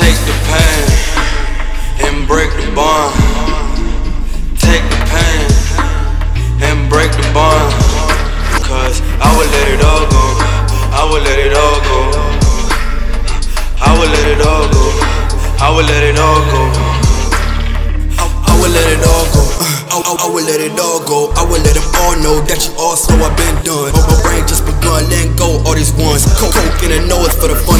take the pain and break the bond. Take the pain and break the bond. Cause I would let it all go. I would let it all go. I would let it all go. I would let it all go. I, would let it all go. I, I, I would let it all go. I would let them all know that you all slow. I've been done. My, my brain just begun. Letting go all these ones. Coke in the nose for the fun.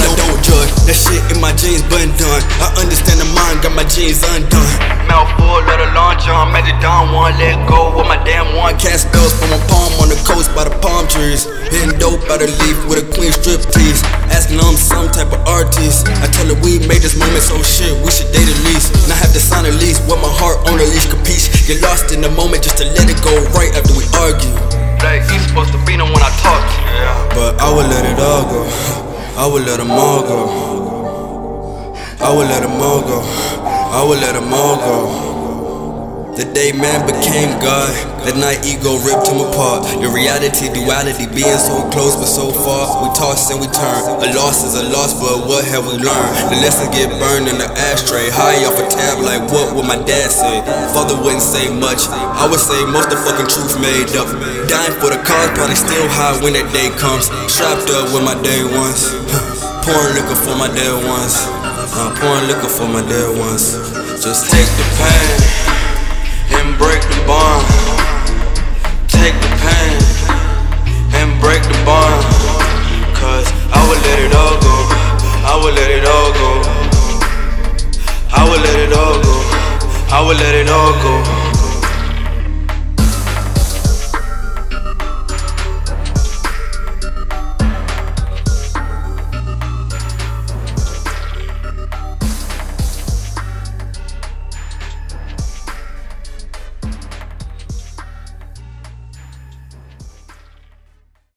Mouth full of the long john. Magic Don one. Let go with my damn one. Cast spells from my palm on the coast by the palm trees. Hitting dope out of leaf with a queen strip tease. Asking I'm some type of artist. I tell her we made this moment so shit. We should date at least. Not have to sign a lease with my heart on a leash. Capiche? Get lost in the moment just to let it go right after we argue. Like he's supposed to be the one I talk to. Yeah. But I would let it all go. I would let them all go. I would let them all go. I would let them all go. The day man became God, that night ego ripped him apart. The reality, duality, being so close but so far. We toss and we turn. A loss is a loss, but what have we learned? The lessons get burned in the ashtray. High off a tab, like what would my dad say? Father wouldn't say much. I would say most the fucking truth made up. Dying for the cause, probably still high when that day comes. Strapped up with my day ones. Pouring liquor for my dead ones. Uh, pouring liquor for my dead ones. Just take the pain and break the bond. Take the pain and break the bond. Cause I would let it all go. I would let it all go. I would let it all go. I would let it all go.